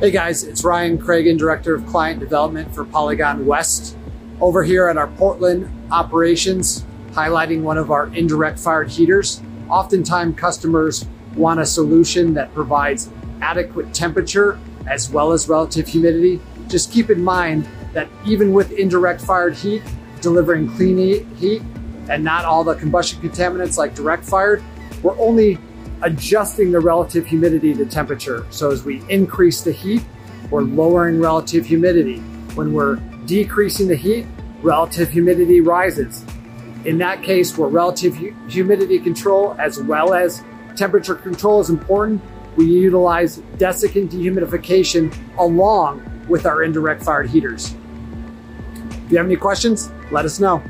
Hey guys, it's Ryan Cragen, Director of Client Development for Polygon West. Over here at our Portland operations, highlighting one of our indirect fired heaters. Oftentimes customers want a solution that provides adequate temperature as well as relative humidity. Just keep in mind that even with indirect fired heat, delivering clean heat and not all the combustion contaminants like direct fired, we're only adjusting the relative humidity to temperature. So as we increase the heat, we're lowering relative humidity. When we're decreasing the heat, relative humidity rises. In that case, where relative humidity control as well as temperature control is important, we utilize desiccant dehumidification along with our indirect fired heaters. If you have any questions, let us know.